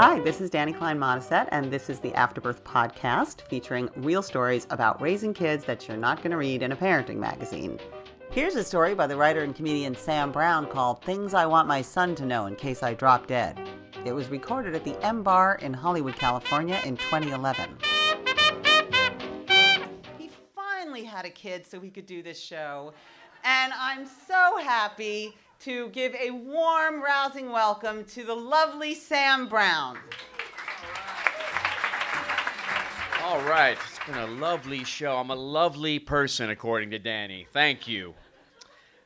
Hi, this is Dani Klein Modisett, and this is the Afterbirth podcast featuring real stories about raising kids that you're not going to read in a parenting magazine. Here's a story by the writer and comedian Sam Brown called Things I Want My Son to Know in Case I Drop Dead. It was recorded at the M Bar in Hollywood, California in 2011. He finally had a kid so he could do this show, and I'm so happy to give a warm, rousing welcome to the lovely Sam Brown. All right, it's been a lovely show. I'm a lovely person, according to Dani. Thank you.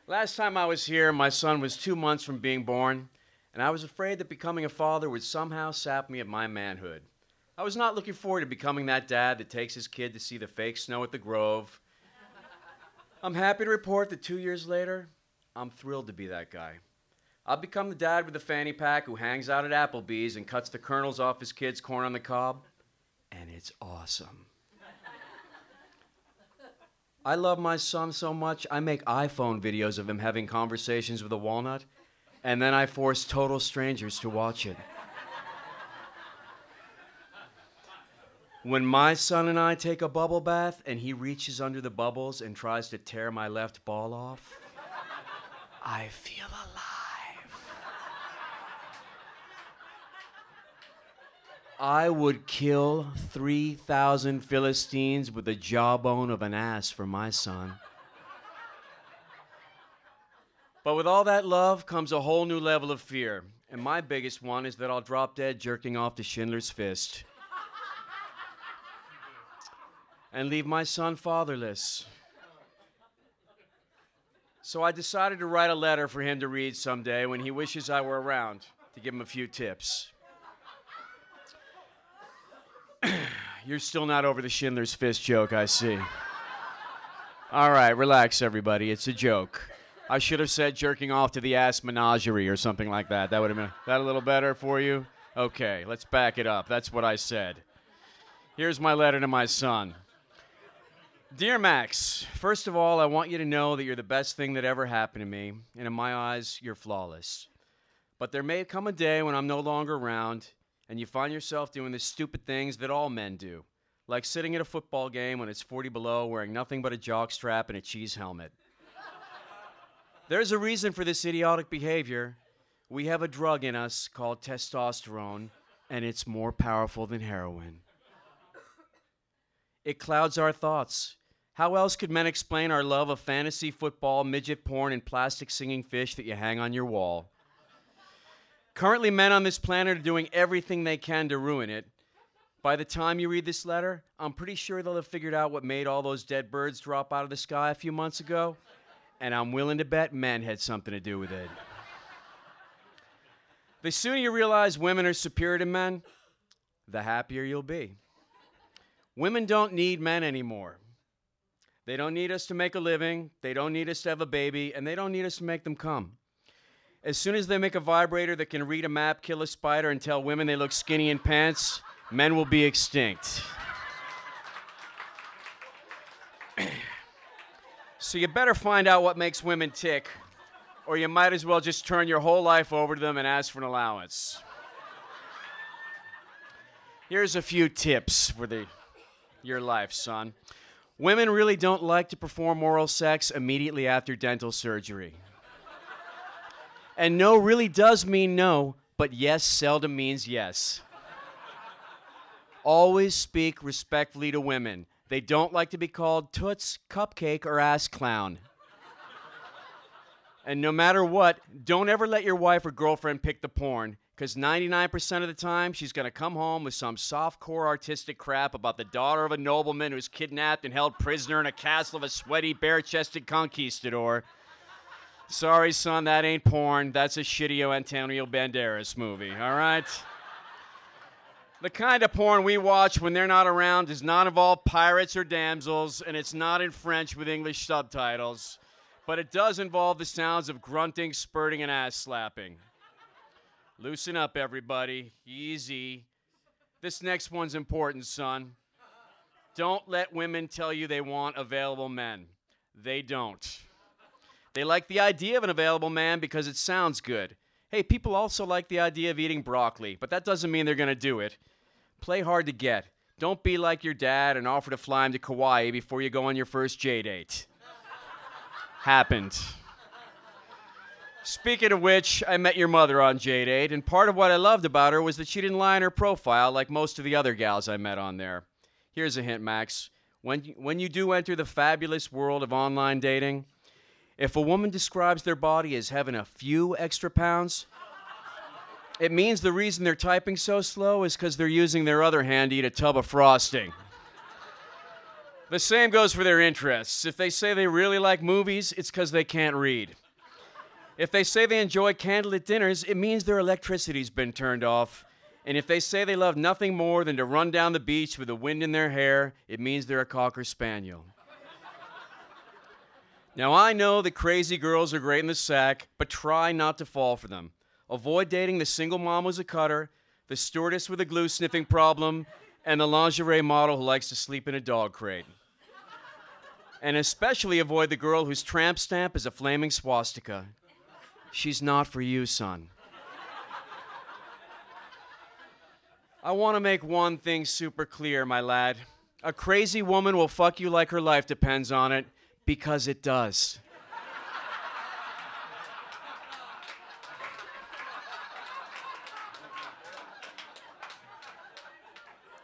Last time I was here, my son was two months from being born, and I was afraid that becoming a father would somehow sap me of my manhood. I was not looking forward to becoming that dad that takes his kid to see the fake snow at the Grove. I'm happy to report that two years later, I'm thrilled to be that guy. I've become the dad with the fanny pack who hangs out at Applebee's and cuts the kernels off his kid's corn on the cob, and it's awesome. I love my son so much, I make iPhone videos of him having conversations with a walnut, and then I force total strangers to watch it. When my son and I take a bubble bath and he reaches under the bubbles and tries to tear my left ball off, I feel alive. I would kill 3,000 Philistines with the jawbone of an ass for my son. But with all that love comes a whole new level of fear. And my biggest one is that I'll drop dead jerking off to Schindler's Fist and leave my son fatherless. So I decided to write a letter for him to read someday when he wishes I were around to give him a few tips. You're still not over the Schindler's Fist joke, I see. All right, relax, everybody. It's a joke. I should have said jerking off to the ass menagerie or something like that. That would have been that a little better for you. Okay, let's back it up. That's what I said. Here's my letter to my son. Dear Max, first of all, I want you to know that you're the best thing that ever happened to me, and in my eyes, you're flawless. But there may come a day when I'm no longer around, and you find yourself doing the stupid things that all men do, like sitting at a football game when it's 40 below wearing nothing but a jockstrap and a cheese helmet. There's a reason for this idiotic behavior. We have a drug in us called testosterone, and it's more powerful than heroin. It clouds our thoughts. How else could men explain our love of fantasy football, midget porn, and plastic singing fish that you hang on your wall? Currently, men on this planet are doing everything they can to ruin it. By the time you read this letter, I'm pretty sure they'll have figured out what made all those dead birds drop out of the sky a few months ago, and I'm willing to bet men had something to do with it. The sooner you realize women are superior to men, the happier you'll be. Women don't need men anymore. They don't need us to make a living, they don't need us to have a baby, and they don't need us to make them come. As soon as they make a vibrator that can read a map, kill a spider, and tell women they look skinny in pants, men will be extinct. so you better find out what makes women tick, or you might as well just turn your whole life over to them and ask for an allowance. Here's a few tips for the, your life, son. Women really don't like to perform oral sex immediately after dental surgery. And no really does mean no, but yes seldom means yes. Always speak respectfully to women. They don't like to be called toots, cupcake, or ass clown. And no matter what, don't ever let your wife or girlfriend pick the porn, because 99% of the time she's going to come home with some soft-core artistic crap about the daughter of a nobleman who's kidnapped and held prisoner in a castle of a sweaty, bare-chested conquistador. Sorry, son, that ain't porn. That's a shitty Antonio Banderas movie, all right? The kind of porn we watch when they're not around does not involve pirates or damsels, and it's not in French with English subtitles. But it does involve the sounds of grunting, spurting, and ass slapping. Loosen up, everybody. Easy. This next one's important, son. Don't let women tell you they want available men. They don't. They like the idea of an available man because it sounds good. Hey, people also like the idea of eating broccoli, but that doesn't mean they're going to do it. Play hard to get. Don't be like your dad and offer to fly him to Kauai before you go on your first JDate. Happened. Speaking of which, I met your mother on JDate, and part of what I loved about her was that she didn't lie in her profile like most of the other gals I met on there. Here's a hint, Max. When, when you do enter the fabulous world of online dating, if a woman describes their body as having a few extra pounds, it means the reason they're typing so slow is because they're using their other hand to eat a tub of frosting. The same goes for their interests. If they say they really like movies, it's because they can't read. If they say they enjoy candlelit dinners, it means their electricity's been turned off. And if they say they love nothing more than to run down the beach with the wind in their hair, it means they're a Cocker Spaniel. now, I know that crazy girls are great in the sack, but try not to fall for them. Avoid dating the single mom who's a cutter, the stewardess with a glue sniffing problem, and the lingerie model who likes to sleep in a dog crate. And especially avoid the girl whose tramp stamp is a flaming swastika. She's not for you, son. I want to make one thing super clear, my lad. A crazy woman will fuck you like her life depends on it, because it does.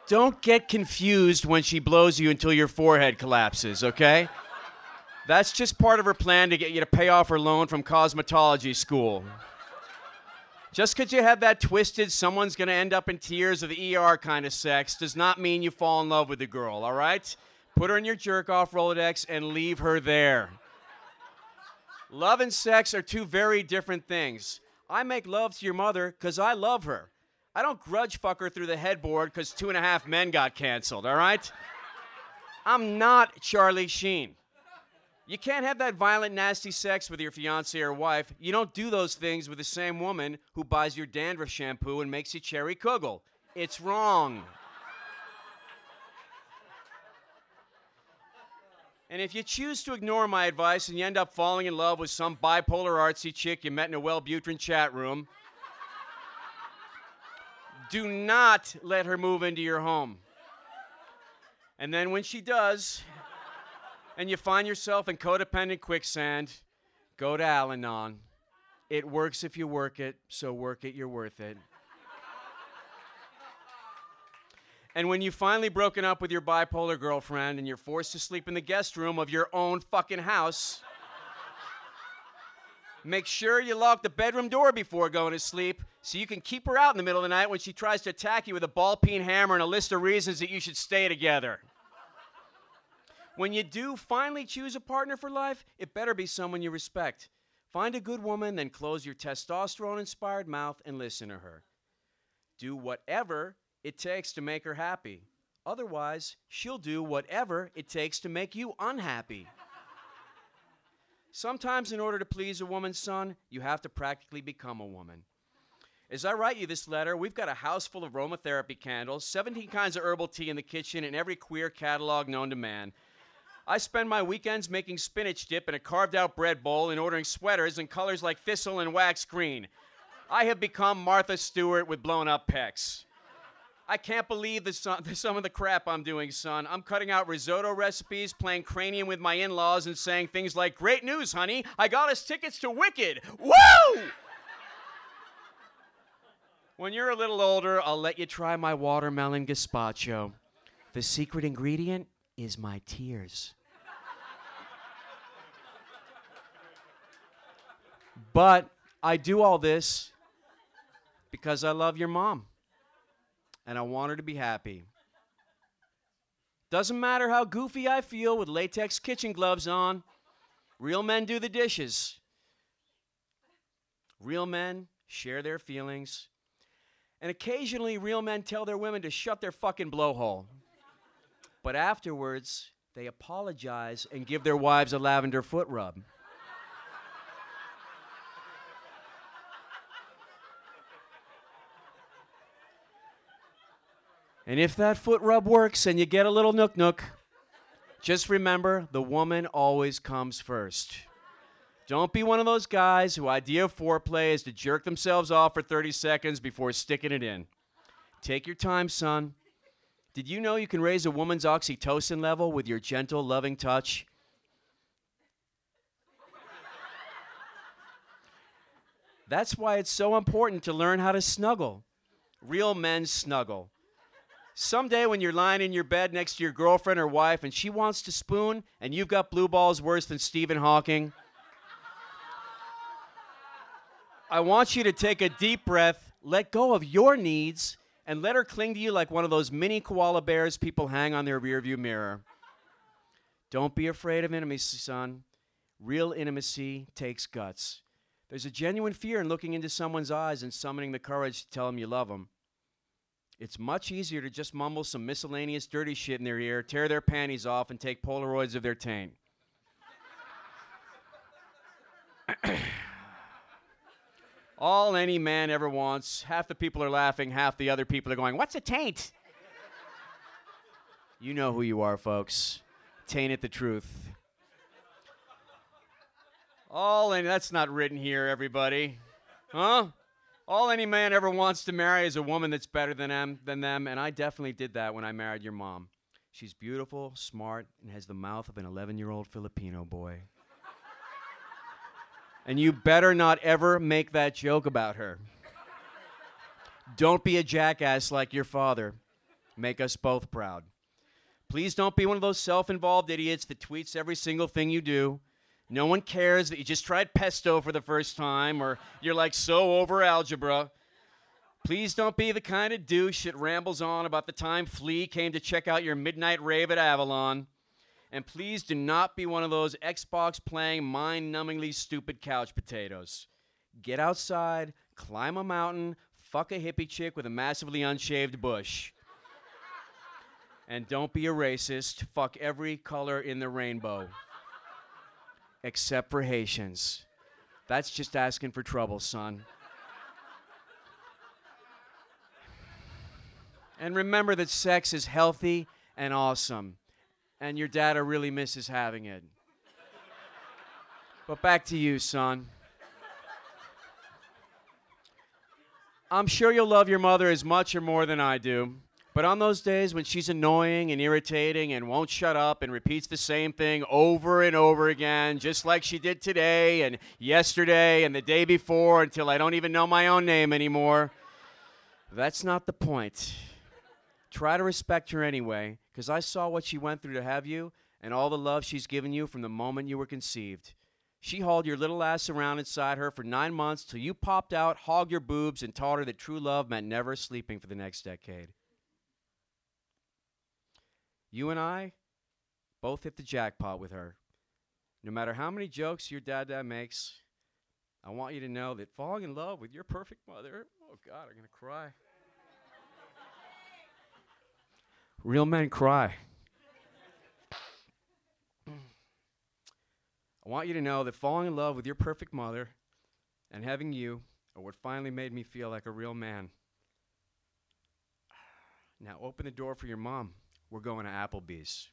Don't get confused when she blows you until your forehead collapses, okay? That's just part of her plan to get you to pay off her loan from cosmetology school. Just because you have that twisted, someone's going to end up in tears of the ER kind of sex does not mean you fall in love with the girl, all right? Put her in your jerk off Rolodex and leave her there. Love and sex are two very different things. I make love to your mother because I love her. I don't grudge fuck her through the headboard because two and a half men got canceled, all right? I'm not Charlie Sheen. You can't have that violent, nasty sex with your fiance or wife. You don't do those things with the same woman who buys your dandruff shampoo and makes you cherry kugel. It's wrong. And if you choose to ignore my advice and you end up falling in love with some bipolar artsy chick you met in a Wellbutrin chat room, do not let her move into your home. And then when she does, and you find yourself in codependent quicksand, go to Al Anon. It works if you work it, so work it, you're worth it. And when you've finally broken up with your bipolar girlfriend and you're forced to sleep in the guest room of your own fucking house, make sure you lock the bedroom door before going to sleep so you can keep her out in the middle of the night when she tries to attack you with a ball peen hammer and a list of reasons that you should stay together. When you do finally choose a partner for life, it better be someone you respect. Find a good woman, then close your testosterone inspired mouth and listen to her. Do whatever it takes to make her happy. Otherwise, she'll do whatever it takes to make you unhappy. Sometimes, in order to please a woman's son, you have to practically become a woman. As I write you this letter, we've got a house full of aromatherapy candles, 17 kinds of herbal tea in the kitchen, and every queer catalog known to man. I spend my weekends making spinach dip in a carved out bread bowl and ordering sweaters in colors like thistle and wax green. I have become Martha Stewart with blown up pecs. I can't believe the, the, some of the crap I'm doing, son. I'm cutting out risotto recipes, playing cranium with my in laws, and saying things like, Great news, honey, I got us tickets to Wicked. Woo! when you're a little older, I'll let you try my watermelon gazpacho. The secret ingredient is my tears. But I do all this because I love your mom and I want her to be happy. Doesn't matter how goofy I feel with latex kitchen gloves on, real men do the dishes. Real men share their feelings. And occasionally, real men tell their women to shut their fucking blowhole. But afterwards, they apologize and give their wives a lavender foot rub. And if that foot rub works and you get a little nook nook, just remember the woman always comes first. Don't be one of those guys who idea of foreplay is to jerk themselves off for 30 seconds before sticking it in. Take your time, son. Did you know you can raise a woman's oxytocin level with your gentle, loving touch? That's why it's so important to learn how to snuggle. Real men snuggle. Someday, when you're lying in your bed next to your girlfriend or wife and she wants to spoon and you've got blue balls worse than Stephen Hawking, I want you to take a deep breath, let go of your needs, and let her cling to you like one of those mini koala bears people hang on their rearview mirror. Don't be afraid of intimacy, son. Real intimacy takes guts. There's a genuine fear in looking into someone's eyes and summoning the courage to tell them you love them. It's much easier to just mumble some miscellaneous dirty shit in their ear, tear their panties off, and take Polaroids of their taint. All any man ever wants. Half the people are laughing, half the other people are going, What's a taint? you know who you are, folks. Taint it the truth. All any, that's not written here, everybody. Huh? All any man ever wants to marry is a woman that's better than them, than them, and I definitely did that when I married your mom. She's beautiful, smart, and has the mouth of an 11 year old Filipino boy. and you better not ever make that joke about her. Don't be a jackass like your father. Make us both proud. Please don't be one of those self involved idiots that tweets every single thing you do. No one cares that you just tried pesto for the first time or you're like so over algebra. Please don't be the kind of douche that rambles on about the time Flea came to check out your midnight rave at Avalon. And please do not be one of those Xbox playing, mind numbingly stupid couch potatoes. Get outside, climb a mountain, fuck a hippie chick with a massively unshaved bush. and don't be a racist. Fuck every color in the rainbow except for Haitians. That's just asking for trouble, son. And remember that sex is healthy and awesome, and your dad really misses having it. But back to you, son. I'm sure you'll love your mother as much or more than I do. But on those days when she's annoying and irritating and won't shut up and repeats the same thing over and over again, just like she did today and yesterday and the day before until I don't even know my own name anymore, that's not the point. Try to respect her anyway, because I saw what she went through to have you and all the love she's given you from the moment you were conceived. She hauled your little ass around inside her for nine months till you popped out, hogged your boobs, and taught her that true love meant never sleeping for the next decade. You and I both hit the jackpot with her. No matter how many jokes your dad dad makes, I want you to know that falling in love with your perfect mother, oh God, I'm going to cry. Real men cry. I want you to know that falling in love with your perfect mother and having you are what finally made me feel like a real man. Now open the door for your mom. We're going to Applebee's.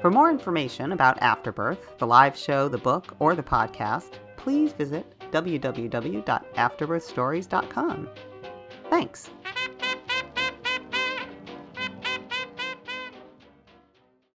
For more information about Afterbirth, the live show, the book, or the podcast, please visit www.afterbirthstories.com. Thanks.